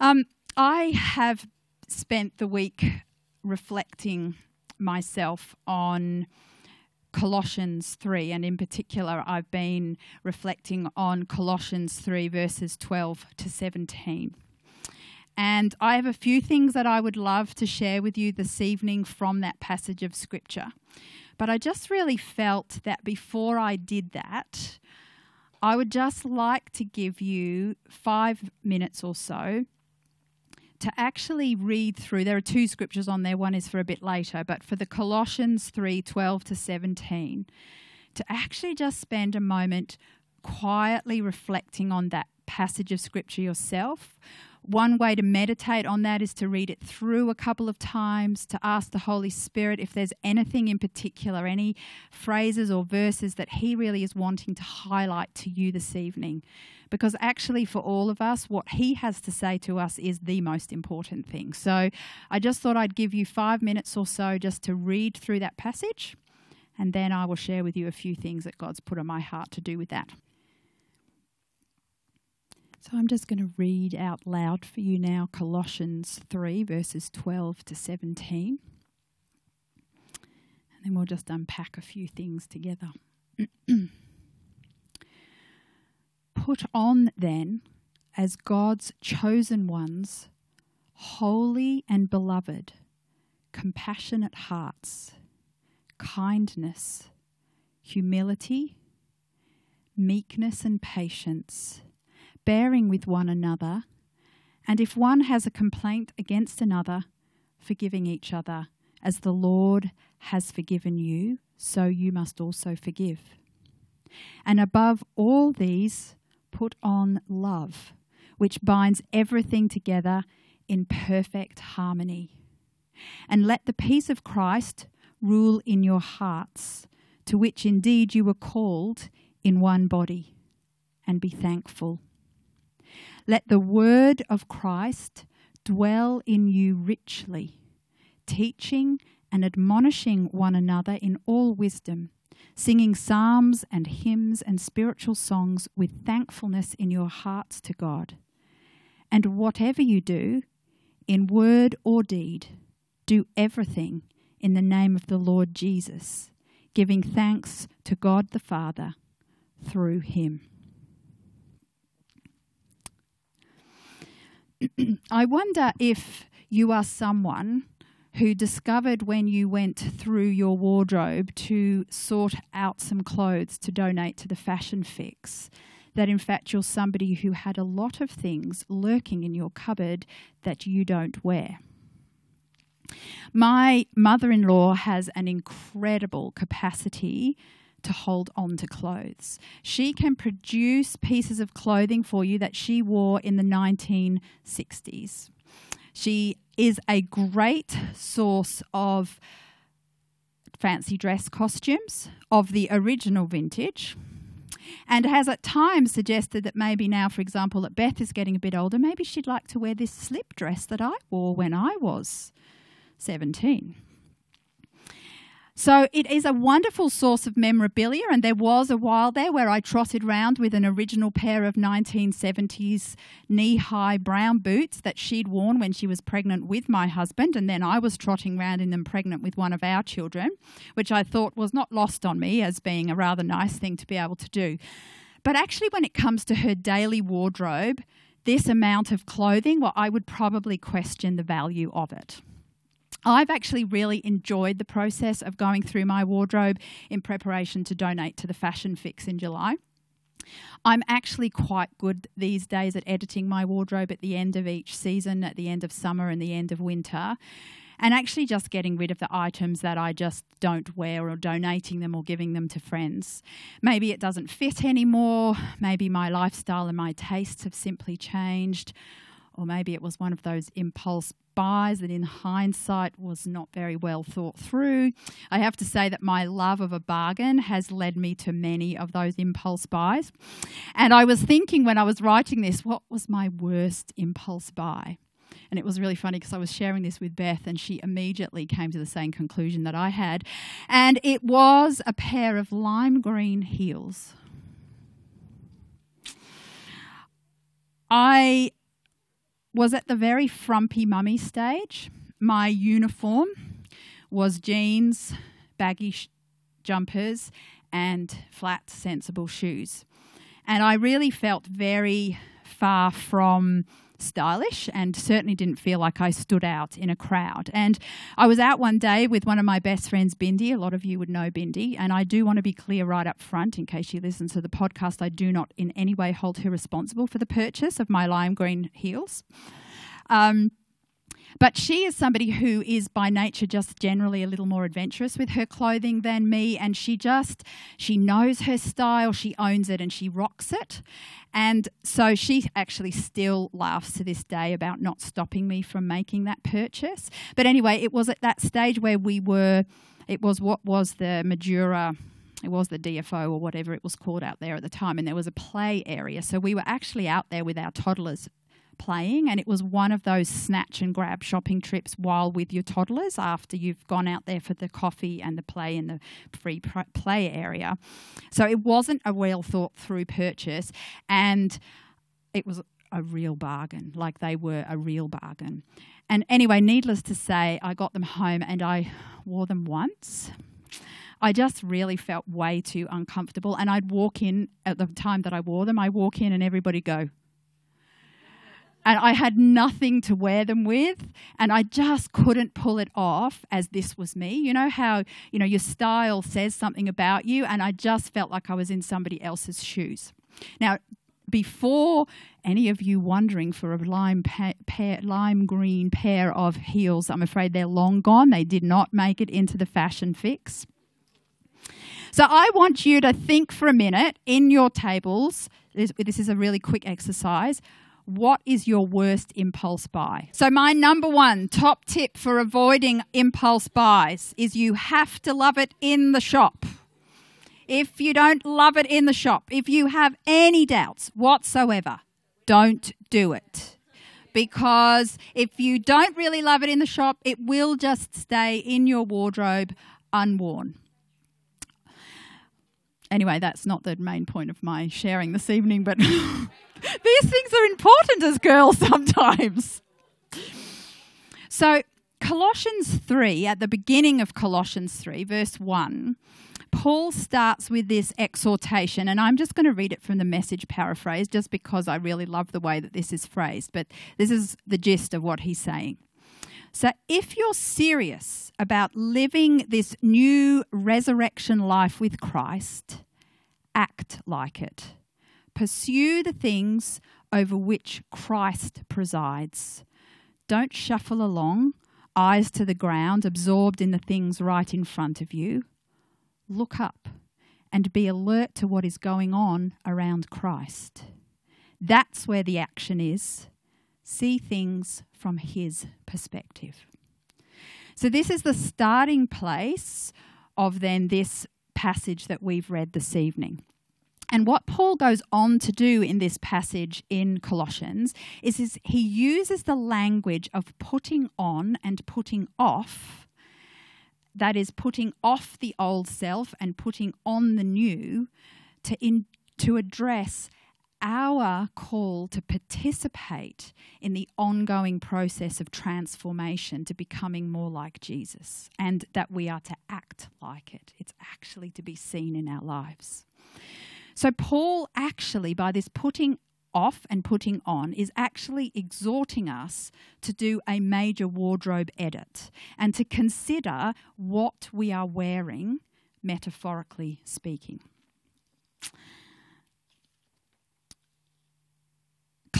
Um, I have spent the week reflecting myself on Colossians 3, and in particular, I've been reflecting on Colossians 3, verses 12 to 17. And I have a few things that I would love to share with you this evening from that passage of Scripture. But I just really felt that before I did that, I would just like to give you five minutes or so to actually read through. There are two scriptures on there, one is for a bit later, but for the Colossians 3 12 to 17, to actually just spend a moment quietly reflecting on that passage of scripture yourself one way to meditate on that is to read it through a couple of times, to ask the Holy Spirit if there's anything in particular, any phrases or verses that He really is wanting to highlight to you this evening. Because actually, for all of us, what He has to say to us is the most important thing. So I just thought I'd give you five minutes or so just to read through that passage, and then I will share with you a few things that God's put on my heart to do with that. So I'm just going to read out loud for you now Colossians 3, verses 12 to 17. And then we'll just unpack a few things together. Put on then, as God's chosen ones, holy and beloved, compassionate hearts, kindness, humility, meekness, and patience bearing with one another, and if one has a complaint against another, forgiving each other, as the Lord has forgiven you, so you must also forgive. And above all these, put on love, which binds everything together in perfect harmony. And let the peace of Christ rule in your hearts, to which indeed you were called in one body, and be thankful. Let the word of Christ dwell in you richly, teaching and admonishing one another in all wisdom, singing psalms and hymns and spiritual songs with thankfulness in your hearts to God. And whatever you do, in word or deed, do everything in the name of the Lord Jesus, giving thanks to God the Father through him. I wonder if you are someone who discovered when you went through your wardrobe to sort out some clothes to donate to the Fashion Fix that in fact you're somebody who had a lot of things lurking in your cupboard that you don't wear. My mother in law has an incredible capacity to hold on to clothes. She can produce pieces of clothing for you that she wore in the 1960s. She is a great source of fancy dress costumes of the original vintage and has at times suggested that maybe now, for example, that Beth is getting a bit older, maybe she'd like to wear this slip dress that I wore when I was 17. So it is a wonderful source of memorabilia, and there was a while there where I trotted round with an original pair of 1970s knee high brown boots that she'd worn when she was pregnant with my husband, and then I was trotting round in them pregnant with one of our children, which I thought was not lost on me as being a rather nice thing to be able to do. But actually, when it comes to her daily wardrobe, this amount of clothing, well, I would probably question the value of it. I've actually really enjoyed the process of going through my wardrobe in preparation to donate to the Fashion Fix in July. I'm actually quite good these days at editing my wardrobe at the end of each season, at the end of summer and the end of winter, and actually just getting rid of the items that I just don't wear or donating them or giving them to friends. Maybe it doesn't fit anymore, maybe my lifestyle and my tastes have simply changed or maybe it was one of those impulse buys that in hindsight was not very well thought through. I have to say that my love of a bargain has led me to many of those impulse buys. And I was thinking when I was writing this, what was my worst impulse buy? And it was really funny because I was sharing this with Beth, and she immediately came to the same conclusion that I had. And it was a pair of lime green heels. I was at the very frumpy mummy stage. My uniform was jeans, baggy sh- jumpers, and flat, sensible shoes. And I really felt very far from stylish and certainly didn't feel like I stood out in a crowd. And I was out one day with one of my best friends, Bindi. A lot of you would know Bindi. And I do want to be clear right up front, in case she listens to the podcast, I do not in any way hold her responsible for the purchase of my lime green heels. Um, but she is somebody who is by nature just generally a little more adventurous with her clothing than me. And she just, she knows her style, she owns it, and she rocks it. And so she actually still laughs to this day about not stopping me from making that purchase. But anyway, it was at that stage where we were, it was what was the Majura it was the DFO or whatever it was called out there at the time, and there was a play area. So we were actually out there with our toddlers playing, and it was one of those snatch and grab shopping trips while with your toddlers after you've gone out there for the coffee and the play in the free play area. So it wasn't a well thought through purchase, and it was a real bargain. Like they were a real bargain. And anyway, needless to say, I got them home and I wore them once. I just really felt way too uncomfortable. And I'd walk in at the time that I wore them, I walk in and everybody go, and I had nothing to wear them with and I just couldn't pull it off as this was me. You know how, you know, your style says something about you and I just felt like I was in somebody else's shoes. Now, before any of you wondering for a lime, pa- lime green pair of heels, I'm afraid they're long gone. They did not make it into the fashion fix. So I want you to think for a minute in your tables. This, this is a really quick exercise what is your worst impulse buy? So, my number one top tip for avoiding impulse buys is you have to love it in the shop. If you don't love it in the shop, if you have any doubts whatsoever, don't do it. Because if you don't really love it in the shop, it will just stay in your wardrobe unworn. Anyway, that's not the main point of my sharing this evening, but These things are important as girls sometimes. So, Colossians 3, at the beginning of Colossians 3, verse 1, Paul starts with this exhortation, and I'm just going to read it from the message paraphrase just because I really love the way that this is phrased, but this is the gist of what he's saying. So, if you're serious about living this new resurrection life with Christ, act like it. Pursue the things over which Christ presides. Don't shuffle along, eyes to the ground, absorbed in the things right in front of you. Look up and be alert to what is going on around Christ. That's where the action is. See things from his perspective. So, this is the starting place of then this passage that we've read this evening. And what Paul goes on to do in this passage in Colossians is, is he uses the language of putting on and putting off, that is, putting off the old self and putting on the new, to, in, to address our call to participate in the ongoing process of transformation to becoming more like Jesus, and that we are to act like it. It's actually to be seen in our lives. So, Paul actually, by this putting off and putting on, is actually exhorting us to do a major wardrobe edit and to consider what we are wearing, metaphorically speaking.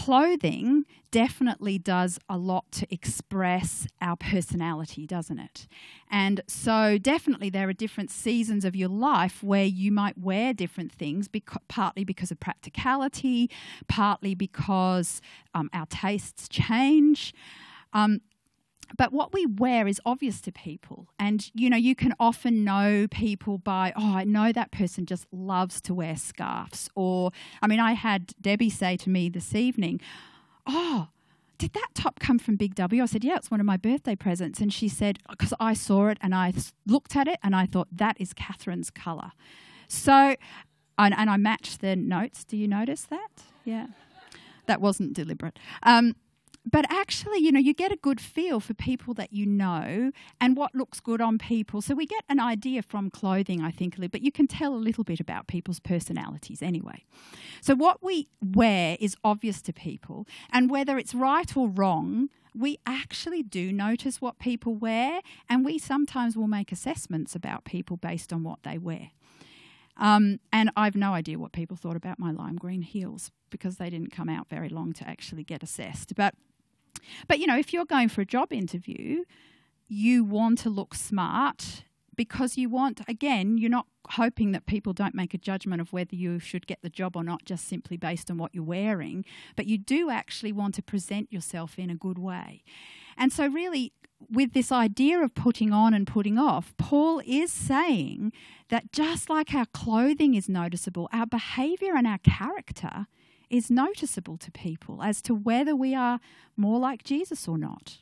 Clothing definitely does a lot to express our personality, doesn't it? And so, definitely, there are different seasons of your life where you might wear different things, partly because of practicality, partly because um, our tastes change. Um, but what we wear is obvious to people. And, you know, you can often know people by, oh, I know that person just loves to wear scarves. Or, I mean, I had Debbie say to me this evening, oh, did that top come from Big W? I said, yeah, it's one of my birthday presents. And she said, because I saw it and I looked at it and I thought, that is Catherine's colour. So, and, and I matched the notes. Do you notice that? Yeah. That wasn't deliberate. Um, but actually, you know, you get a good feel for people that you know and what looks good on people. So we get an idea from clothing, I think, but you can tell a little bit about people's personalities anyway. So what we wear is obvious to people, and whether it's right or wrong, we actually do notice what people wear, and we sometimes will make assessments about people based on what they wear. Um, and I've no idea what people thought about my lime green heels because they didn't come out very long to actually get assessed. But, but you know, if you're going for a job interview, you want to look smart because you want, again, you're not hoping that people don't make a judgment of whether you should get the job or not just simply based on what you're wearing, but you do actually want to present yourself in a good way. And so, really, with this idea of putting on and putting off, Paul is saying that just like our clothing is noticeable, our behavior and our character is noticeable to people as to whether we are more like Jesus or not.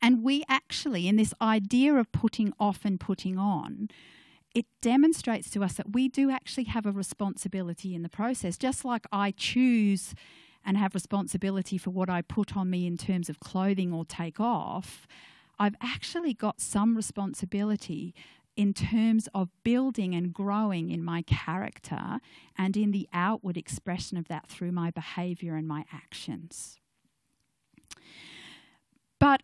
And we actually, in this idea of putting off and putting on, it demonstrates to us that we do actually have a responsibility in the process. Just like I choose and have responsibility for what I put on me in terms of clothing or take off, I've actually got some responsibility in terms of building and growing in my character and in the outward expression of that through my behavior and my actions. But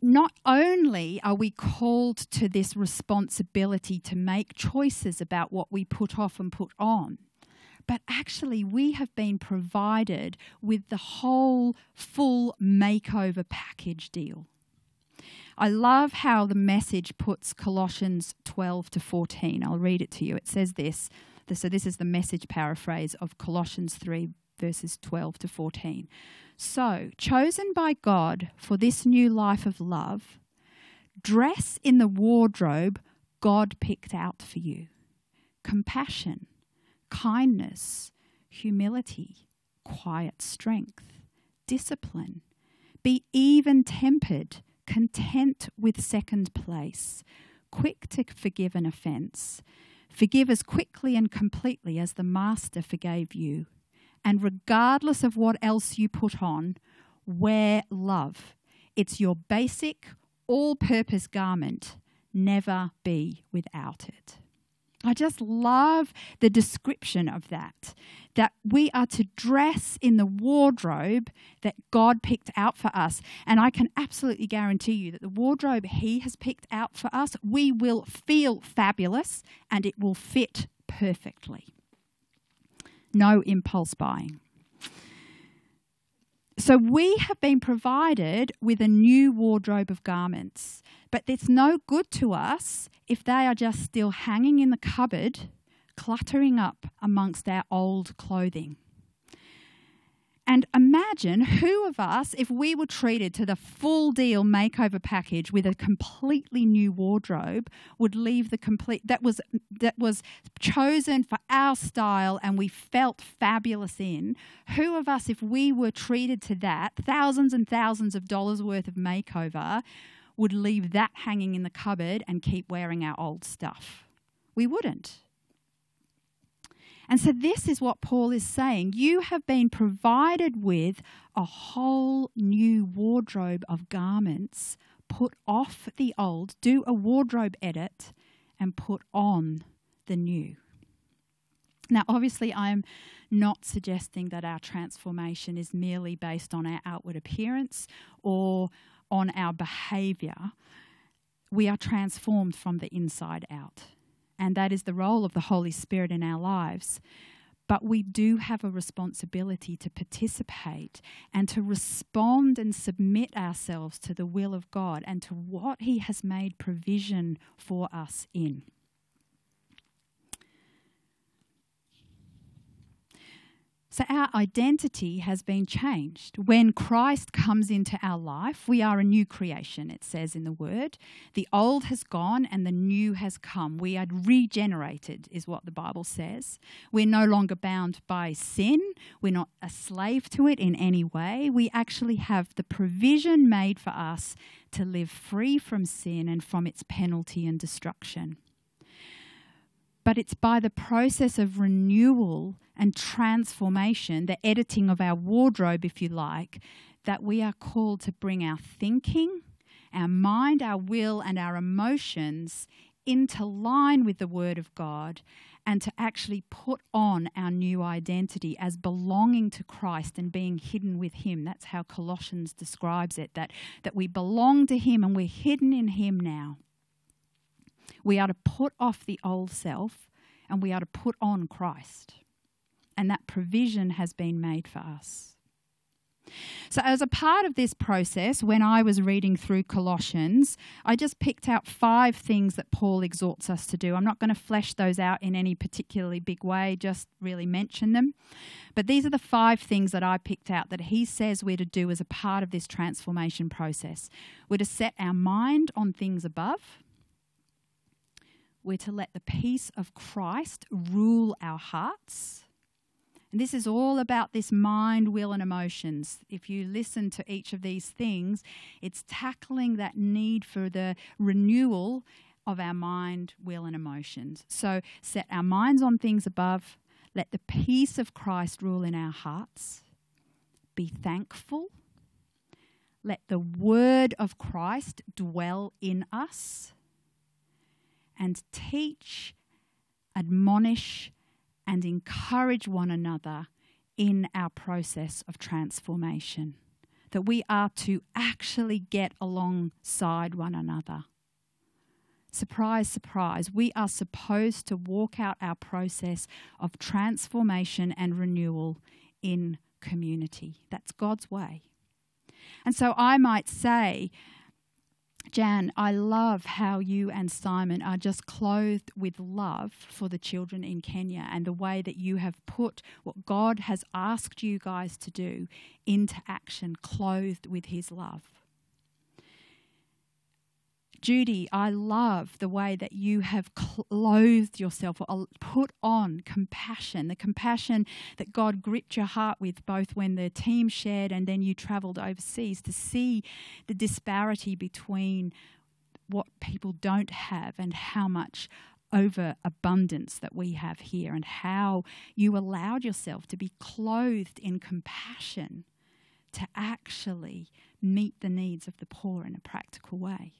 not only are we called to this responsibility to make choices about what we put off and put on, but actually we have been provided with the whole full makeover package deal. I love how the message puts Colossians 12 to 14. I'll read it to you. It says this. So, this is the message paraphrase of Colossians 3, verses 12 to 14. So, chosen by God for this new life of love, dress in the wardrobe God picked out for you compassion, kindness, humility, quiet strength, discipline. Be even tempered, content with second place, quick to forgive an offence. Forgive as quickly and completely as the Master forgave you and regardless of what else you put on, wear love. It's your basic, all purpose garment. Never be without it. I just love the description of that. That we are to dress in the wardrobe that God picked out for us. And I can absolutely guarantee you that the wardrobe He has picked out for us, we will feel fabulous and it will fit perfectly no impulse buying. So we have been provided with a new wardrobe of garments, but it's no good to us if they are just still hanging in the cupboard, cluttering up amongst our old clothing. And imagine who of us, if we were treated to the full deal makeover package with a completely new wardrobe, would leave the complete that was that was chosen for our style and we felt fabulous in. Who of us, if we were treated to that, thousands and thousands of dollars worth of makeover, would leave that hanging in the cupboard and keep wearing our old stuff? We wouldn't. And so, this is what Paul is saying. You have been provided with a whole new wardrobe of garments. Put off the old, do a wardrobe edit, and put on the new. Now, obviously, I'm not suggesting that our transformation is merely based on our outward appearance or on our behavior. We are transformed from the inside out and that is the role of the Holy Spirit in our lives. But we do have a responsibility to participate and to respond and submit ourselves to the will of God and to what He has made provision for us in. So our identity has been changed. When Christ comes into our life, we are a new creation, it says in the word. The old has gone and the new has come. We are regenerated, is what the Bible says. We're no longer bound by sin, we're not a slave to it in any way. We actually have the provision made for us to live free from sin and from its penalty and destruction but it's by the process of renewal and transformation, the editing of our wardrobe, if you like, that we are called to bring our thinking, our mind, our will, and our emotions into line with the Word of God and to actually put on our new identity as belonging to Christ and being hidden with Him. That's how Colossians describes it that, that we belong to Him and we're hidden in Him now. We are to put off the old self and we are to put on Christ. And that provision has been made for us. So, as a part of this process, when I was reading through Colossians, I just picked out five things that Paul exhorts us to do. I'm not going to flesh those out in any particularly big way, just really mention them. But these are the five things that I picked out that he says we're to do as a part of this transformation process. We're to set our mind on things above. We're to let the peace of Christ rule our hearts. And this is all about this mind, will, and emotions. If you listen to each of these things, it's tackling that need for the renewal of our mind, will, and emotions. So set our minds on things above. Let the peace of Christ rule in our hearts. Be thankful. Let the word of Christ dwell in us. And teach, admonish, and encourage one another in our process of transformation. That we are to actually get alongside one another. Surprise, surprise, we are supposed to walk out our process of transformation and renewal in community. That's God's way. And so I might say, Jan, I love how you and Simon are just clothed with love for the children in Kenya and the way that you have put what God has asked you guys to do into action, clothed with His love. Judy, I love the way that you have clothed yourself or uh, put on compassion, the compassion that God gripped your heart with, both when the team shared and then you traveled overseas to see the disparity between what people don't have and how much overabundance that we have here, and how you allowed yourself to be clothed in compassion to actually meet the needs of the poor in a practical way.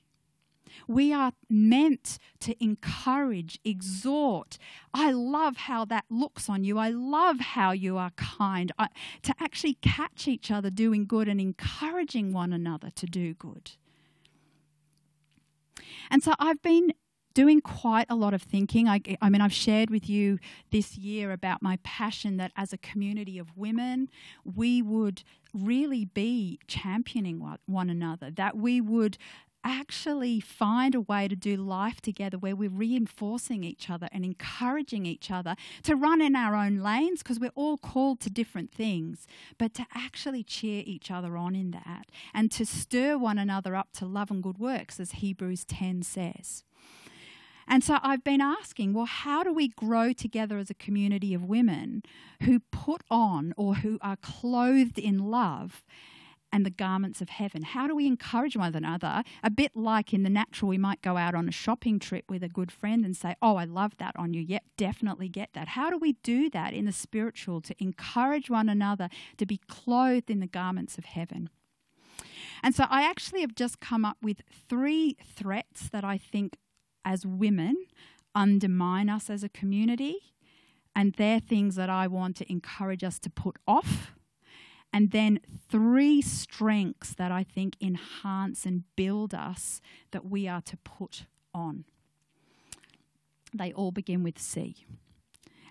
We are meant to encourage, exhort. I love how that looks on you. I love how you are kind. I, to actually catch each other doing good and encouraging one another to do good. And so I've been doing quite a lot of thinking. I, I, mean, I've shared with you this year about my passion that as a community of women, we would really be championing one another, that we would actually find a way to do life together where we're reinforcing each other and encouraging each other to run in our own lanes because we're all called to different things, but to actually cheer each other on in that and to stir one another up to love and good works, as Hebrews 10 says. And so I've been asking, well, how do we grow together as a community of women who put on or who are clothed in love and the garments of heaven. How do we encourage one another? A bit like in the natural, we might go out on a shopping trip with a good friend and say, Oh, I love that on you. Yep, definitely get that. How do we do that in the spiritual to encourage one another to be clothed in the garments of heaven? And so I actually have just come up with three threats that I think as women undermine us as a community. And they're things that I want to encourage us to put off and then three strengths that I think enhance and build us that we are to put on. They all begin with C.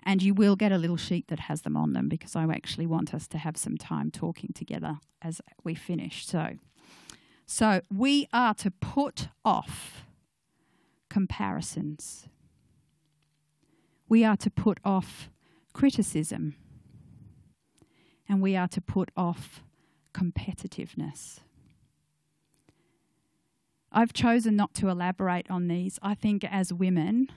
And you will get a little sheet that has them on them because I actually want us to have some time talking together as we finish. So, so we are to put off comparisons. We are to put off criticism and we are to put off competitiveness. I've chosen not to elaborate on these. I think as women,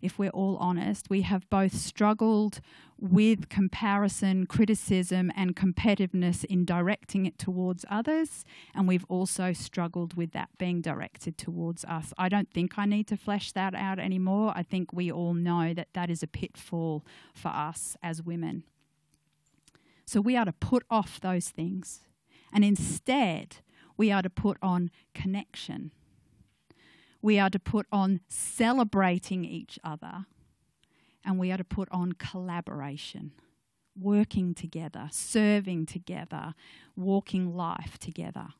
if we're all honest, we have both struggled with comparison, criticism, and competitiveness in directing it towards others, and we've also struggled with that being directed towards us. I don't think I need to flesh that out anymore. I think we all know that that is a pitfall for us as women. So we are to put off those things And instead, we are to put on connection. We are to put on celebrating each other. And we are to put on collaboration, working together, serving together, walking life together,